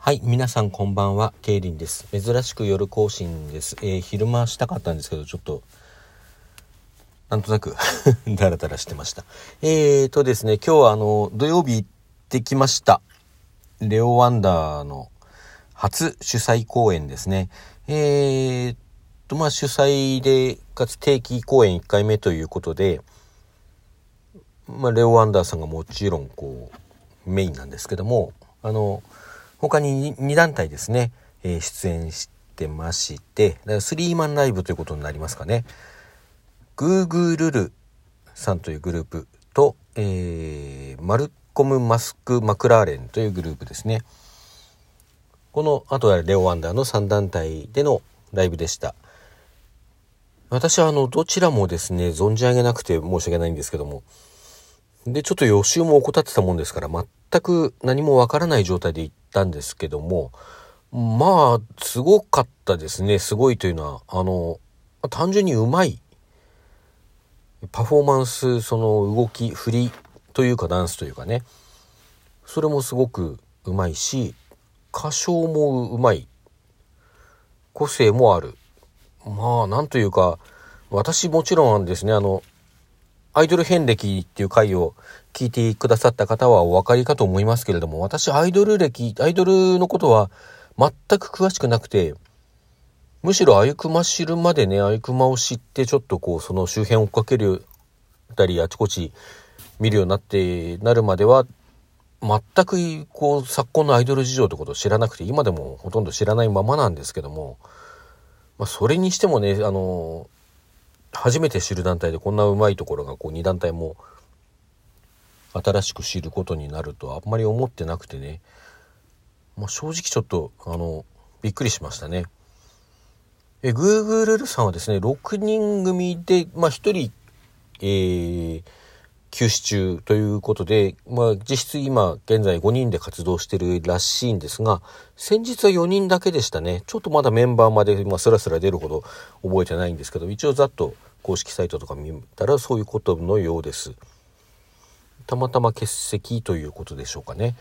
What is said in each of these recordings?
はい、皆さんこんばんは、ケイリンです。珍しく夜更新です。えー昼間したかったんですけど、ちょっと、なんとなく、ダラダラしてました。えーとですね、今日はあの、土曜日行ってきました。レオワンダーの初主催公演ですね。えーと、まあ主催で、かつ定期公演1回目ということで、まあ、レオ・ワンダーさんがもちろんこうメインなんですけどもあの他に2団体ですね、えー出演してましてスリーマンライブということになりますかね。グーグールルさんというグループと、えーマルコム・マスク・マクラーレンというグループですね。このあとはレオ・ワンダーの3団体でのライブでした。私はあのどちらもですね存じ上げなくて申し訳ないんですけども。で、ちょっと予習も怠ってたもんですから、全く何もわからない状態で行ったんですけども、まあ、すごかったですね。すごいというのは、あの、単純にうまい。パフォーマンス、その動き、振りというかダンスというかね。それもすごくうまいし、歌唱もうまい。個性もある。まあ、なんというか、私もちろんですね、あの、アイドル遍歴っていう回を聞いてくださった方はお分かりかと思いますけれども、私アイドル歴、アイドルのことは全く詳しくなくて、むしろあゆくま知るまでね、あゆくまを知ってちょっとこう、その周辺を追っかけるたり、あちこち見るようになって、なるまでは、全くこう、昨今のアイドル事情ってことを知らなくて、今でもほとんど知らないままなんですけども、まあ、それにしてもね、あの、初めて知る団体でこんなうまいところがこう2団体も新しく知ることになるとあんまり思ってなくてね、まあ、正直ちょっとあのびっくりしましたね。え Google さんはですね6人組で、まあ、1人、えー休止中ということで、まあ、実質今現在5人で活動してるらしいんですが先日は4人だけでしたね。ちょっとまだメンバーまで、まあ、スラスラ出るほど覚えてないんですけど一応ざっと公式サイトとか見たらそういうことのようです。たまたま欠席ということでしょうかね。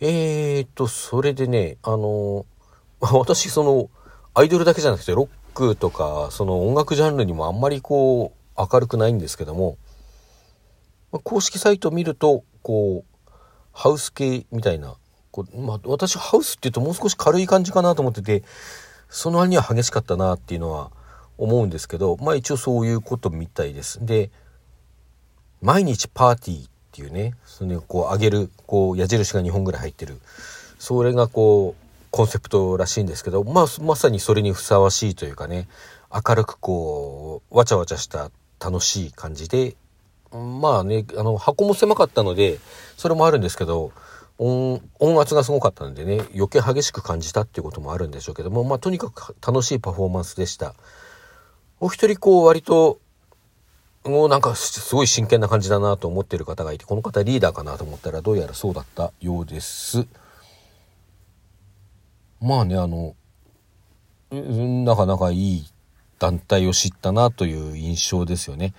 えーとそれでねあの 私そのアイドルだけじゃなくてロックとかその音楽ジャンルにもあんまりこう明るくないんですけどもまあ公式サイトを見るとこうハウス系みたいなこう、まあ、私ハウスって言うともう少し軽い感じかなと思っててその割には激しかったなっていうのは思うんですけどまあ一応そういうことみたいです。で毎日パーティーっていうねそれをこう上げるこう矢印が2本ぐらい入ってるそれがこうコンセプトらしいんですけど、まあ、まさにそれにふさわしいというかね明るくこうわちゃわちゃした楽しい感じでまあね、あの、箱も狭かったので、それもあるんですけど、音、圧がすごかったのでね、余計激しく感じたっていうこともあるんでしょうけども、まあ、とにかく楽しいパフォーマンスでした。お一人こう、割と、もうなんかすごい真剣な感じだなと思ってる方がいて、この方リーダーかなと思ったら、どうやらそうだったようです。まあね、あの、なかなかいい団体を知ったなという印象ですよね。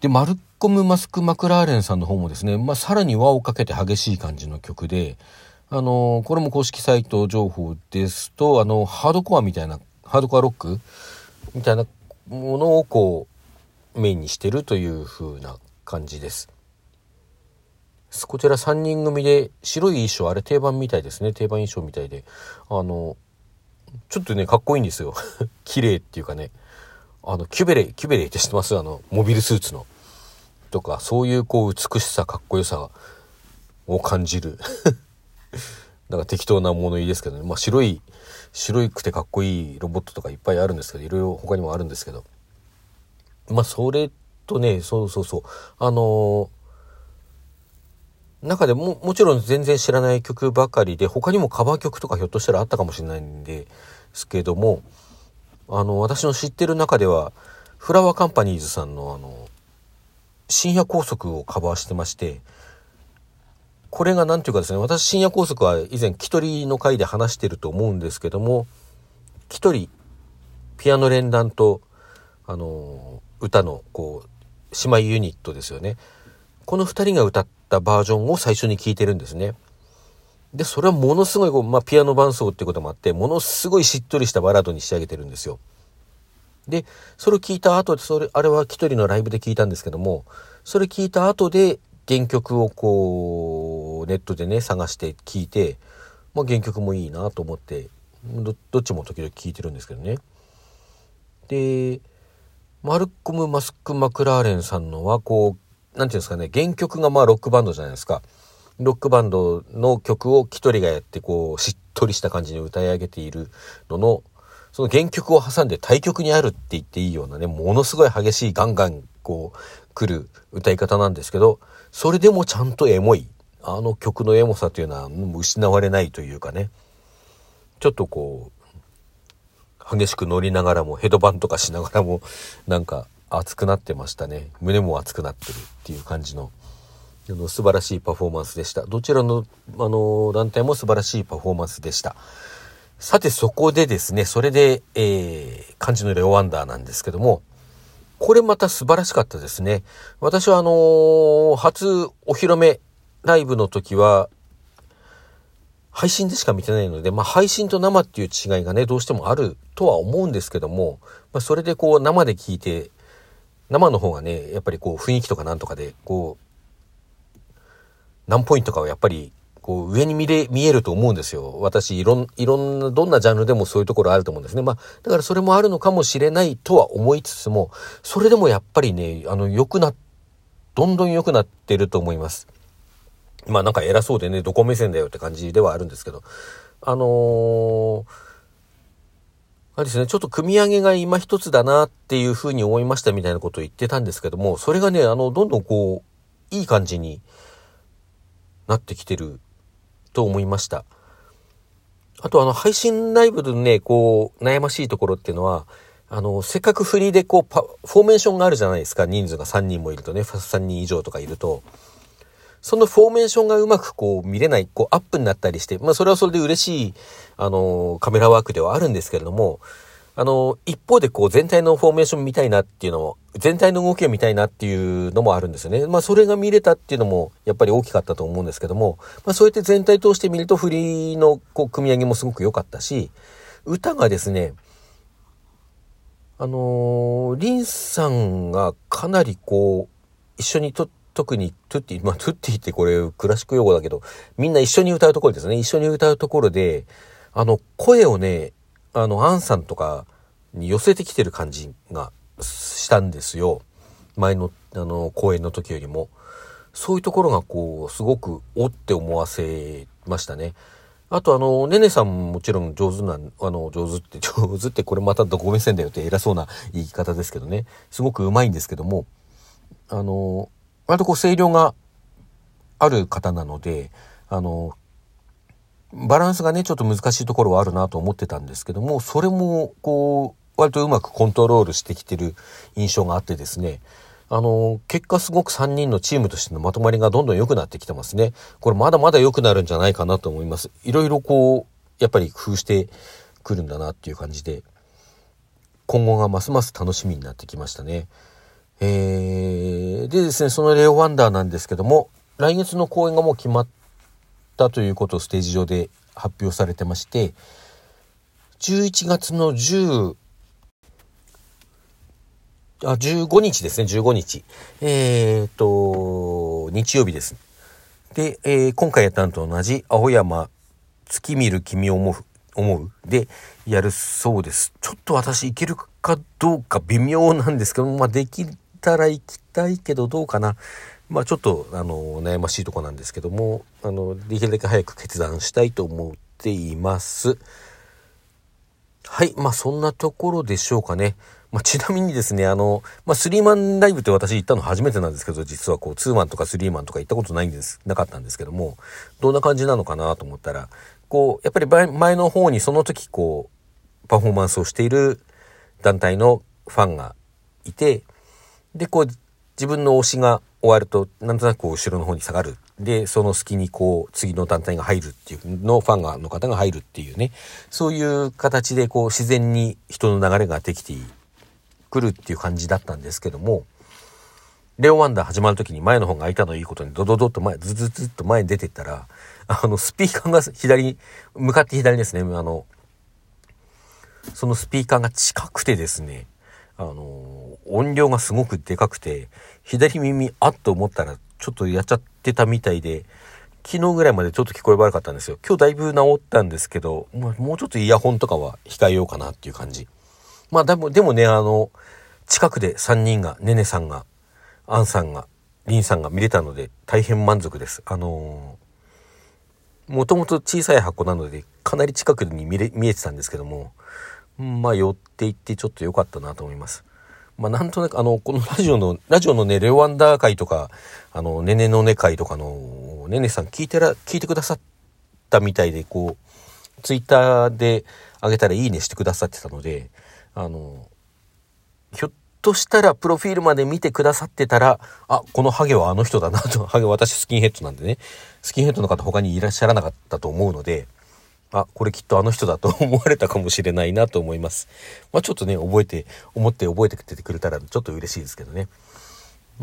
で、マルコム・マスク・マクラーレンさんの方もですね、まあ、さらに輪をかけて激しい感じの曲で、あの、これも公式サイト情報ですと、あの、ハードコアみたいな、ハードコアロックみたいなものをこう、メインにしてるという風な感じです。こちら3人組で白い衣装、あれ定番みたいですね。定番衣装みたいで。あの、ちょっとね、かっこいいんですよ。綺麗っていうかね。あの、キュベレイ、キュベレイって知ってます？あの、モビルスーツの。とか、そういうこう、美しさ、かっこよさを感じる。なんか適当な物言いですけどね。まあ、白い、白くてかっこいいロボットとかいっぱいあるんですけど、いろいろ他にもあるんですけど。まあ、それとね、そうそうそう。あの中でも、もちろん全然知らない曲ばかりで、他にもカバー曲とかひょっとしたらあったかもしれないんですけども、あの、私の知ってる中では、フラワーカンパニーズさんのあの、深夜高速をカバーしてまして、これが何ていうかですね、私深夜高速は以前、キトリの回で話してると思うんですけども、キトリ、ピアノ連弾と、あの、歌の、こう、姉妹ユニットですよね。この二人が歌ったバージョンを最初に聞いてるんですね。で、それはものすごいこう、まあ、ピアノ伴奏っていうこともあって、ものすごいしっとりしたバラードに仕上げてるんですよ。で、それを聞いた後で、それ、あれは一人のライブで聞いたんですけども、それ聞いた後で原曲をこう、ネットでね、探して聞いて、まあ原曲もいいなと思って、どどっちも時々聞いてるんですけどね。で、マルコム・マスク・マクラーレンさんのは、こう、なんていうんですかね、原曲がまあロックバンドじゃないですか。ロックバンドの曲を一人がやって、こう、しっとりした感じに歌い上げているのの、その原曲を挟んで対曲にあるって言っていいようなね、ものすごい激しいガンガンこう来る歌い方なんですけど、それでもちゃんとエモい。あの曲のエモさというのはもう失われないというかね、ちょっとこう、激しく乗りながらも、ヘドバンとかしながらも、なんか熱くなってましたね。胸も熱くなってるっていう感じの。の素晴らしいパフォーマンスでした。どちらの、あの、団体も素晴らしいパフォーマンスでした。さてそこでですね、それで、えー、漢字のレオワンダーなんですけども、これまた素晴らしかったですね。私はあのー、初お披露目ライブの時は、配信でしか見てないので、まあ配信と生っていう違いがね、どうしてもあるとは思うんですけども、まあそれでこう生で聞いて、生の方がね、やっぱりこう雰囲気とかなんとかで、こう、何ポイントかはやっぱりこう上に見れ、見えると思うんですよ。私、いろん、いろんな、どんなジャンルでもそういうところあると思うんですね。まあ、だからそれもあるのかもしれないとは思いつつも、それでもやっぱりね、あの、良くな、どんどん良くなってると思います。まあなんか偉そうでね、どこ目線だよって感じではあるんですけど、あのー、あれですね、ちょっと組み上げが今一つだなっていうふうに思いましたみたいなことを言ってたんですけども、それがね、あの、どんどんこう、いい感じになってきてると思いました。あとあの配信ライブでね、こう悩ましいところっていうのは、あの、せっかくフリーでこうパ、フォーメーションがあるじゃないですか。人数が3人もいるとね、3人以上とかいると。そのフォーメーションがうまくこう見れない、こうアップになったりして、まあそれはそれで嬉しい、あの、カメラワークではあるんですけれども、あの、一方でこう全体のフォーメーション見たいなっていうのも、全体の動きを見たいなっていうのもあるんですよね。まあそれが見れたっていうのもやっぱり大きかったと思うんですけども、まあそうやって全体通して見ると振りのこう組み上げもすごく良かったし、歌がですね、あのー、リンさんがかなりこう、一緒にと、特にトゥッティ、まあトゥッティってこれクラシック用語だけど、みんな一緒に歌うところですね。一緒に歌うところで、あの、声をね、あの、アンさんとかに寄せてきてる感じがしたんですよ。前の、あの、公演の時よりも。そういうところがこう、すごく、おって思わせましたね。あとあの、ねねさんももちろん上手な、あの、上手って、上手ってこれまたどこ目線だよって偉そうな言い方ですけどね。すごく上手いんですけども、あの、割とこう声量がある方なので、あの、バランスがね、ちょっと難しいところはあるなと思ってたんですけども、それも、こう、割とうまくコントロールしてきてる印象があってですね、あの、結果すごく3人のチームとしてのまとまりがどんどん良くなってきてますね。これまだまだ良くなるんじゃないかなと思います。いろいろこう、やっぱり工夫してくるんだなっていう感じで、今後がますます楽しみになってきましたね。えー、でですね、そのレオワンダーなんですけども、来月の公演がもう決まっったということをステージ上で発表されてまして、11月の10、あ、15日ですね、15日。えー、っと、日曜日です。で、えー、今回やったのと同じ、青山、月見る君を思う、思うで、やるそうです。ちょっと私行けるかどうか微妙なんですけど、まあ、できたら行きたいけどどうかな。まあちょっとあの悩ましいとこなんですけどもあのできるだけ早く決断したいと思っています。はいまあそんなところでしょうかね。まあ、ちなみにですね、あの、まあ、スリーマンライブって私行ったの初めてなんですけど、実はこう、ツーマンとかスリーマンとか行ったことないんです、なかったんですけども、どんな感じなのかなと思ったら、こう、やっぱり前の方にその時こう、パフォーマンスをしている団体のファンがいて、で、こう、自分の推しが終わると、なんとなく後ろの方に下がる。で、その隙にこう、次の団体が入るっていうの、ファンがの方が入るっていうね、そういう形でこう、自然に人の流れができてくるっていう感じだったんですけども、レオワンダー始まる時に前の方が開いたのいいことにドドドッと前、ズズズッと前に出てったら、あの、スピーカーが左、向かって左ですね、あの、そのスピーカーが近くてですね、あの、音量がすごくでかくて、左耳あっと思ったらちょっとやっちゃってたみたいで、昨日ぐらいまでちょっと聞こえ悪かったんですよ。今日だいぶ治ったんですけど、もうちょっとイヤホンとかは控えようかなっていう感じ。まあでも、でもね、あの、近くで3人が、ねねさんが、アンさんが、リンさんが見れたので、大変満足です。あのー、もともと小さい箱なので、かなり近くに見れ、見えてたんですけども、まあ寄っていってちょっと良かったなと思います。まあなんとなくあの、このラジオの、ラジオのね、レオワンダー会とか、あの、ねねのね会とかの、ねねさん聞いてら、聞いてくださったみたいで、こう、ツイッターであげたらいいねしてくださってたので、あの、ひょっとしたらプロフィールまで見てくださってたら、あ、このハゲはあの人だなと、ハゲ私スキンヘッドなんでね、スキンヘッドの方他にいらっしゃらなかったと思うので、あ、これきっとあの人だと思われたかもしれないなと思います。まあちょっとね、覚えて、思って覚えててくれたらちょっと嬉しいですけどね。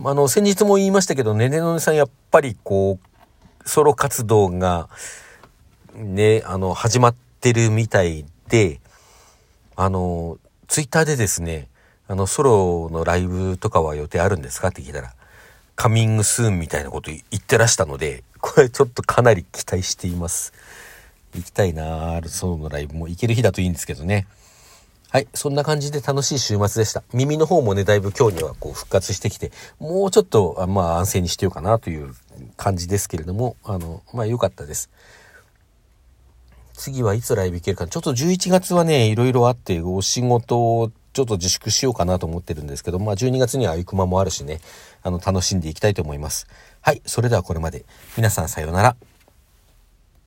あの、先日も言いましたけど、ねねのねさんやっぱりこう、ソロ活動が、ね、あの、始まってるみたいで、あの、ツイッターでですね、あの、ソロのライブとかは予定あるんですかって聞いたら、カミングスーンみたいなこと言ってらしたので、これちょっとかなり期待しています。行きたいなソロのライブも行ける日だといいんですけどね。はい。そんな感じで楽しい週末でした。耳の方もね、だいぶ今日にはこう復活してきて、もうちょっと、まあ安静にしてようかなという感じですけれども、あの、まあ良かったです。次はいつライブ行けるか。ちょっと11月はね、いろいろあって、お仕事をちょっと自粛しようかなと思ってるんですけど、まあ12月には行く間もあるしね、あの、楽しんでいきたいと思います。はい。それではこれまで。皆さんさようなら。